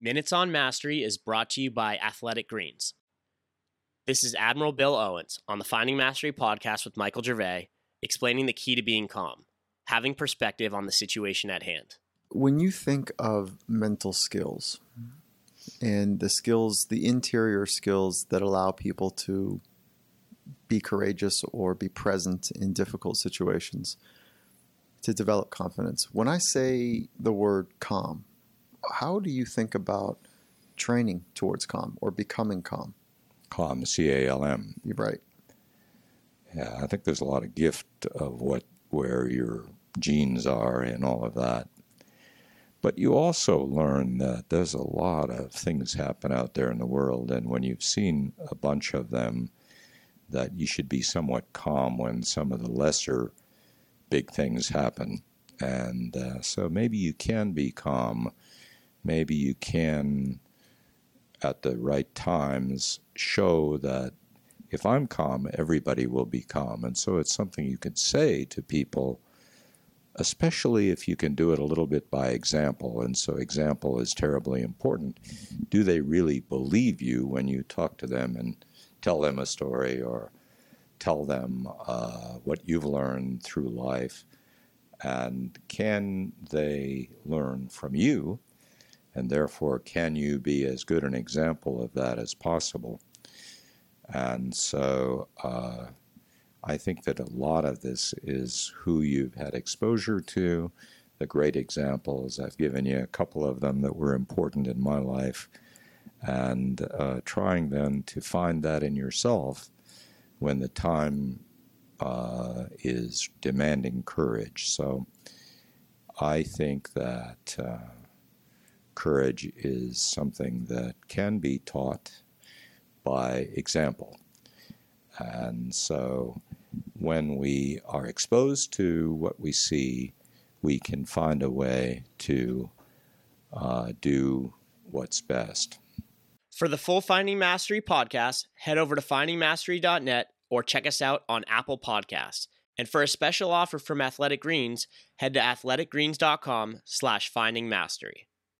Minutes on Mastery is brought to you by Athletic Greens. This is Admiral Bill Owens on the Finding Mastery podcast with Michael Gervais, explaining the key to being calm, having perspective on the situation at hand. When you think of mental skills and the skills, the interior skills that allow people to be courageous or be present in difficult situations, to develop confidence. When I say the word calm, how do you think about training towards calm or becoming calm? Calm, C A L M. You're right. Yeah, I think there's a lot of gift of what where your genes are and all of that. But you also learn that there's a lot of things happen out there in the world, and when you've seen a bunch of them, that you should be somewhat calm when some of the lesser big things happen. And uh, so maybe you can be calm maybe you can, at the right times, show that if I'm calm, everybody will be calm. And so it's something you can say to people, especially if you can do it a little bit by example. And so, example is terribly important. Do they really believe you when you talk to them and tell them a story or tell them uh, what you've learned through life? And can they learn from you? And therefore, can you be as good an example of that as possible? And so, uh, I think that a lot of this is who you've had exposure to, the great examples. I've given you a couple of them that were important in my life, and uh, trying then to find that in yourself when the time uh, is demanding courage. So I think that uh, courage is something that can be taught by example. And so when we are exposed to what we see, we can find a way to uh, do what's best. For the full Finding Mastery podcast, head over to findingmastery.net or check us out on Apple Podcasts. And for a special offer from Athletic Greens, head to athleticgreens.com slash findingmastery.